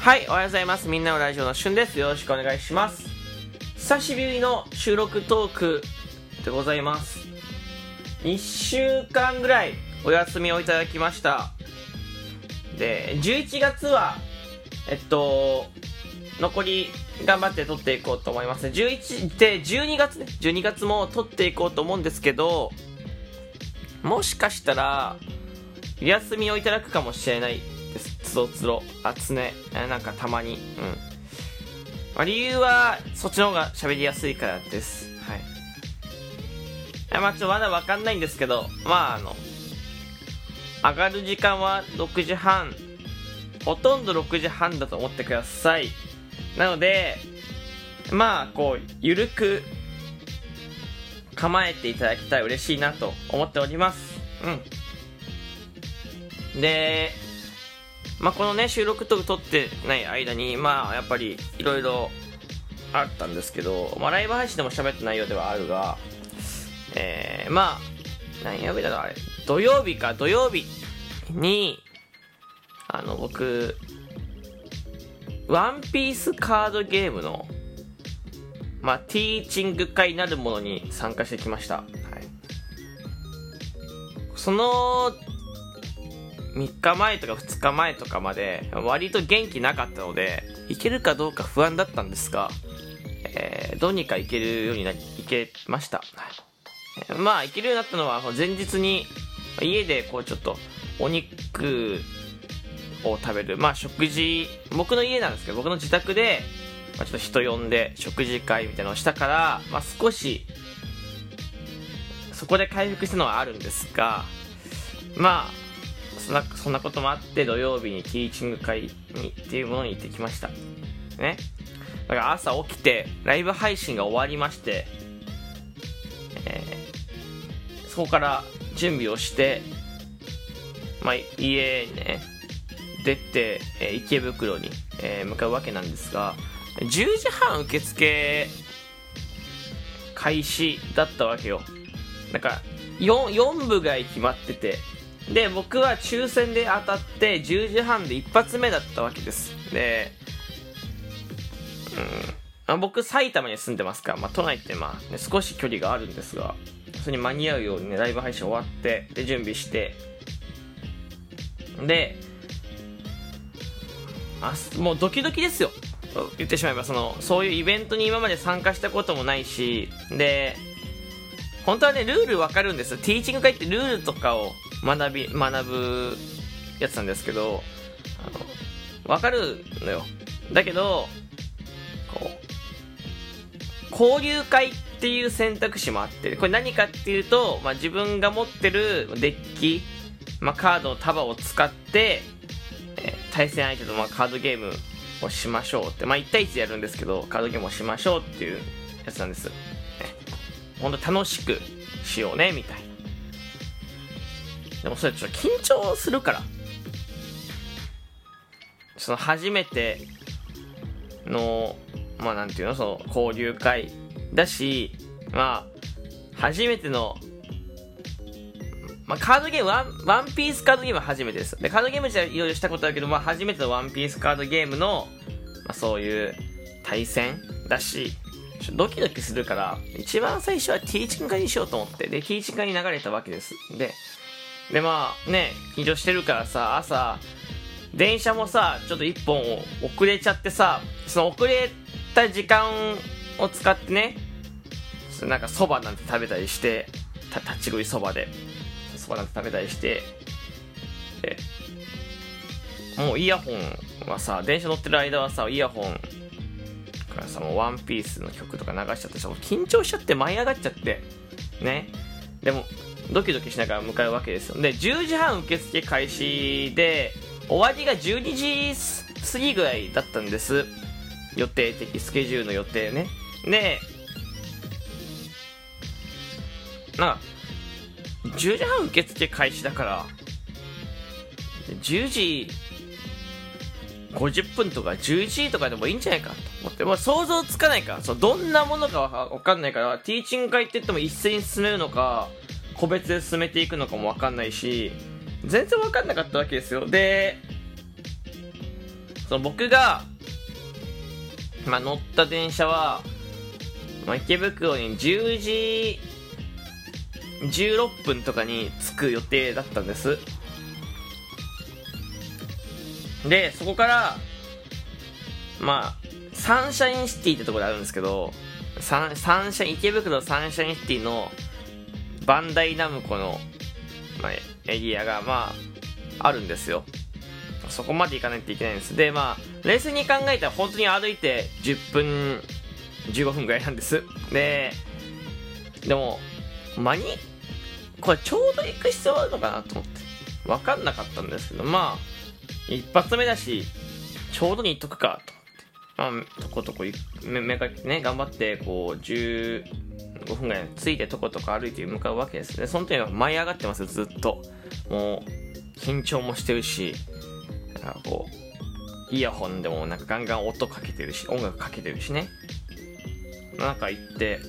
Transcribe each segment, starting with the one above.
はい、おはようございます。みんなのラジオのしゅんです。よろしくお願いします。久しぶりの収録トークでございます。2週間ぐらいお休みをいただきました。で、11月は、えっと、残り頑張って撮っていこうと思います。11で、12月ね、12月も撮っていこうと思うんですけど、もしかしたら、お休みをいただくかもしれない。つどつど。あ、つね。なんかたまに。うん。まあ、理由は、そっちの方が喋りやすいからです。はい。えまあ、ちょっとまだわかんないんですけど、まあ、あの、上がる時間は6時半。ほとんど6時半だと思ってください。なので、まあ、こう、ゆるく構えていただきたい嬉しいなと思っております。うん。で、まあ、このね、収録と撮ってない間に、まあ、やっぱり、いろいろあったんですけど、まあ、ライブ配信でも喋った内容ではあるが、えー、まあ、何曜日だろう、あれ。土曜日か、土曜日に、あの、僕、ワンピースカードゲームの、まあ、ティーチング会なるものに参加してきました。はい。その、3日前とか2日前とかまで、割と元気なかったので、いけるかどうか不安だったんですが、えーどうにかいけるようにな、いけました。まあ、いけるようになったのは、前日に、家でこうちょっと、お肉を食べる、まあ食事、僕の家なんですけど、僕の自宅で、まあ、ちょっと人呼んで食事会みたいなのをしたから、まあ少し、そこで回復したのはあるんですが、まあ、そんな、そんなこともあって土曜日にティーチング会にっていうものに行ってきました。ね。だから朝起きて、ライブ配信が終わりまして、えーそこから準備をして、まあ、家にね、出て、えー池袋に、えー向かうわけなんですが、10時半受付開始だったわけよ。なんか、4, 4部が決まってて、で、僕は抽選で当たって10時半で一発目だったわけです。で、うん、僕埼玉に住んでますから、まあ、都内ってまあ、ね、少し距離があるんですが、それに間に合うようにね、ライブ配信終わって、で、準備して、で、あもうドキドキですよ。言ってしまえば、その、そういうイベントに今まで参加したこともないし、で、本当はね、ルールわかるんです。ティーチング会ってルールとかを学び、学ぶやつなんですけど、あの、わかるのよ。だけど、こう、交流会っていう選択肢もあって、これ何かっていうと、まあ、自分が持ってるデッキ、まあ、カードの束を使って、えー対戦相手とまあカードゲームをしましょうって、まあ、1対1でやるんですけど、カードゲームをしましょうっていうやつなんです。ね、ほんと楽しくしようね、みたいな。でもそれちょっと緊張するから。その初めての、まあなんていうの、その交流会だし、まあ、初めての、まあカードゲーム、ワン、ワンピースカードゲームは初めてです。で、カードゲーム自体いろいろしたことあるけど、まあ初めてのワンピースカードゲームの、まあそういう対戦だし、ドキドキするから、一番最初はティーチング会にしようと思って、で、ティーチング会に流れたわけです。で、で、まあね、緊張してるからさ、朝、電車もさ、ちょっと一本遅れちゃってさ、その遅れた時間を使ってね、なんか蕎麦なんて食べたりして、立ち食い蕎麦で、蕎麦なんて食べたりして、もうイヤホンはさ、電車乗ってる間はさ、イヤホンからさ、もうワンピースの曲とか流しちゃってさ、緊張しちゃって舞い上がっちゃって、ね。でも、ドキドキしながら向かうわけですよ。で、10時半受付開始で、終わりが12時過ぎぐらいだったんです。予定的、スケジュールの予定ね。で、なんか、10時半受付開始だから、10時50分とか11時とかでもいいんじゃないかと思って、まあ、想像つかないから、そうどんなものかわかんないから、ティーチング会って言っても一斉に進めるのか、個別で進めていくのかもわかんないし、全然わかんなかったわけですよ。で、その僕が、まあ、乗った電車は、まあ、池袋に10時16分とかに着く予定だったんですでそこからまあサンシャインシティってところあるんですけどサンサンシャイン池袋サンシャインシティのバンダイナムコの、まあ、エリアがまああるんですよ。そこまで行かないといけないんです。でまあ冷静に考えたら本当に歩いて10分15分ぐらいなんです。ででも間にこれちょうど行く必要あるのかなと思って。分かんなかったんですけどまあ一発目だしちょうどに行っとくかと思って。まあとことこめめがけてね頑張ってこう10 5分ぐらいついてとことこ歩いて向かうわけですね。その時は舞い上がってますよずっともう緊張もしてるしなんかこうイヤホンでもなんかガンガン音かけてるし音楽かけてるしね。なんか行って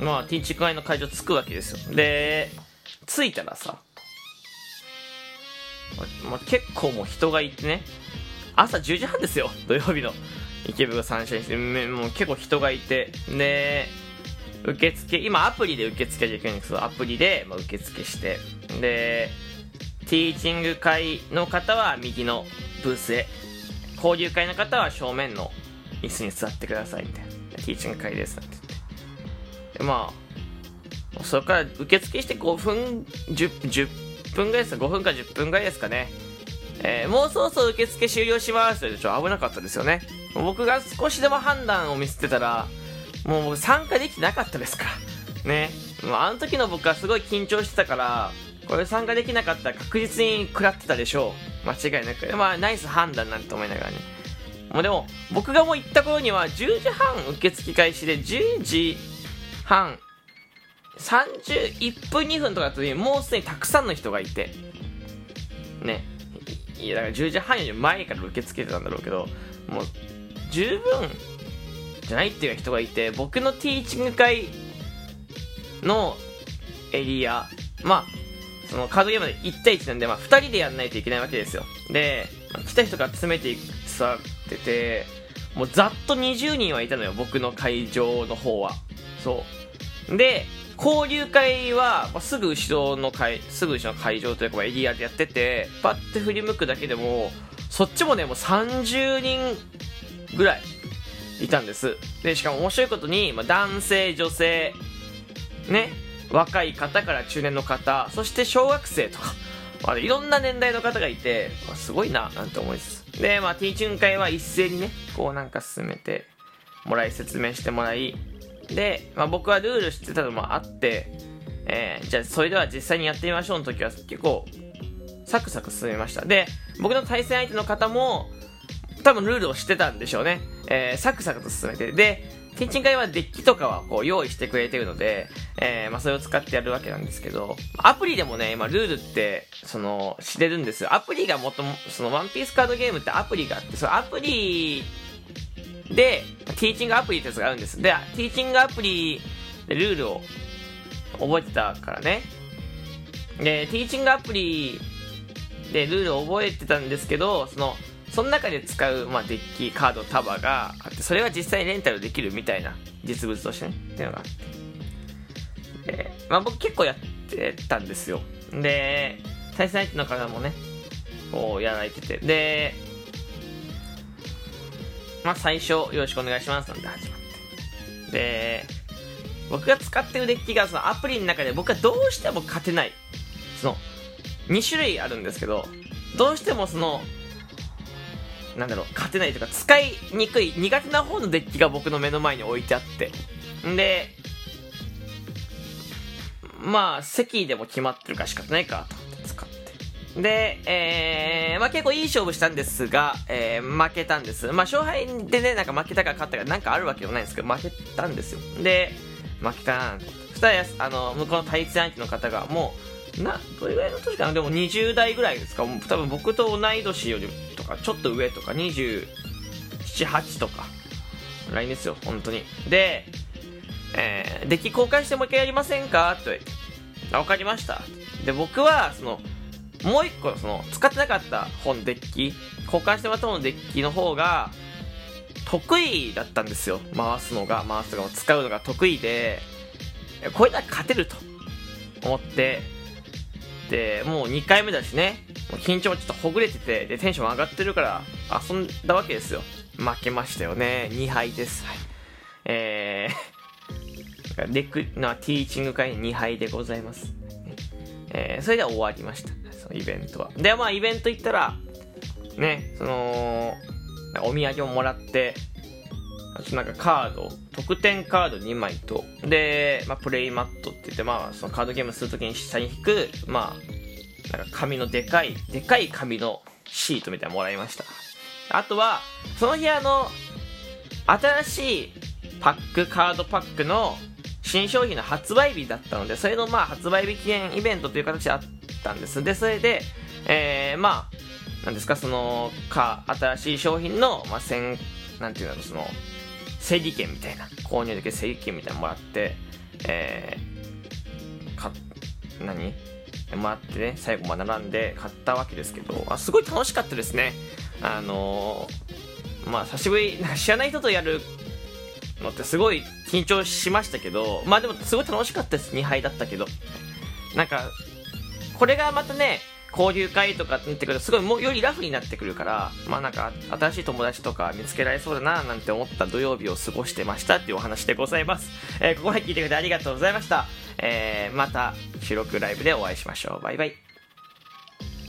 まあ、ティーチ会の会場着くわけですよ。で、着いたらさ、まあ、結構もう人がいてね、朝10時半ですよ、土曜日の。池袋サンシャインして、もう結構人がいて、で、受付、今アプリで受付できるんですけど、アプリで、まあ、受付して、で、ティーチング会の方は右のブースへ、交流会の方は正面の椅子に座ってくださいみたいな。ティーチング会ですなんてまあ、それから受付して5分、10, 10分ぐらいですか、5分か10分ぐらいですかね。えー、もうそろそろ受付終了しますってちょっと危なかったですよね。僕が少しでも判断をミスってたら、もう参加できてなかったですから。ねもう。あの時の僕はすごい緊張してたから、これ参加できなかったら確実に食らってたでしょう。間違いなく。まあ、ナイス判断なんて思いながらね。もうでも、僕がもう行った頃には10時半受付開始で10時半、31分2分とかだともうすでにたくさんの人がいて、ね。いや、だから10時半より前から受け付けてたんだろうけど、もう、十分じゃないっていう人がいて、僕のティーチング会のエリア、まあ、そのカードゲームで1対1なんで、まあ、2人でやんないといけないわけですよ。で、来た人が詰めて座ってて、もうざっと20人はいたのよ、僕の会場の方は。そうで交流会は、まあ、すぐ後ろの会すぐ後ろの会場というか、エリアでやっててパッて振り向くだけでもそっちもねもう30人ぐらいいたんです。でしかも面白いことに、まあ、男性女性ね若い方から中年の方そして小学生とか、まあ、いろんな年代の方がいて、まあ、すごいななんて思いますでまあティーチュン会は一斉にねこうなんか進めてもらい説明してもらいで、まあ、僕はルール知ってたのもあって、えー、じゃあそれでは実際にやってみましょうの時は結構サクサク進めました。で僕の対戦相手の方も多分ルールを知ってたんでしょうね、えー、サクサクと進めてでティッチン会はデッキとかはこう用意してくれてるので、えー、まあそれを使ってやるわけなんですけど、アプリでもね、今ルールって、その、知れるんですよ。アプリがもとも、そのワンピースカードゲームってアプリがあって、そのアプリで、ティーチングアプリってやつがあるんです。で、ティーチングアプリでルールを覚えてたからね。で、ティーチングアプリでルールを覚えてたんですけど、その、その中で使う、まあ、デッキ、カード、束があって、それが実際にレンタルできるみたいな実物としてね、っていうのがあって。で、まあ僕結構やってたんですよ。で、対戦相手の方もね、こうやられてて。で、まあ、最初、よろしくお願いしますなんて始まって。で、僕が使ってるデッキが、そのアプリの中で僕はどうしても勝てない。その、2種類あるんですけど、どうしてもその、なんだろう、勝てないというか、使いにくい、苦手な方のデッキが僕の目の前に置いてあって。で、まあ、席でも決まってるから仕方ないかと思って使って。で、えー、まあ結構いい勝負したんですが、えー、負けたんです。まあ勝敗でね、なんか負けたか勝ったかなんかあるわけでもないんですけど、負けたんですよ。で、負けたなそしたら、あの、向こうの対戦相手の方が、もう、な、どれぐらいの年かな？でも20代ぐらいですか？多分僕と同い年よりとか、ちょっと上とか、27、8とか、来年ですよ、本当に。で、えー、デッキ交換してもう一回やりませんか？と、あ、わかりました。で、僕は、その、もう一個その使ってなかった本デッキ交換してもらった方のデッキの方が得意だったんですよ回すのが回すのが使うのが得意でこれなら勝てると思ってでもう2回目だしね緊張もちょっとほぐれててでテンション上がってるから遊んだわけですよ。負けましたよね。2敗です、はい、えー、デックのティーチング会2敗でございます、えー、それでは終わりました。そのイベントは。でまあイベント行ったらねそのお土産をもらってなんかカード特典カード2枚とで、まあ、プレイマットって言って、まあ、そのカードゲームするときに下に引く、まあ、なんか紙のでかいでかい紙のシートみたいなのもらいました。あとはその部屋の新しいパックカードパックの新商品の発売日だったのでそれのまあ発売日記念イベントという形であったんです。でそれで、えー、まあなんですかそのか新しい商品の、まあ、先なんていうのその整理券みたいな購入できる整理券みたいなのもらってえー、か何？回ってね最後まで並んで買ったわけですけどあすごい楽しかったですね。あのー、まあ久しぶり知らない人とやるのってすごい緊張しましたけどまあでもすごい楽しかったです。2杯だったけど。なんかこれがまたね交流会とかってなってくるとすごいもうよりラフになってくるからまあなんか新しい友達とか見つけられそうだななんて思った土曜日を過ごしてましたっていうお話でございます、えー、ここまで聞いてくれてありがとうございました、えー、また収録ライブでお会いしましょう。バイバイ。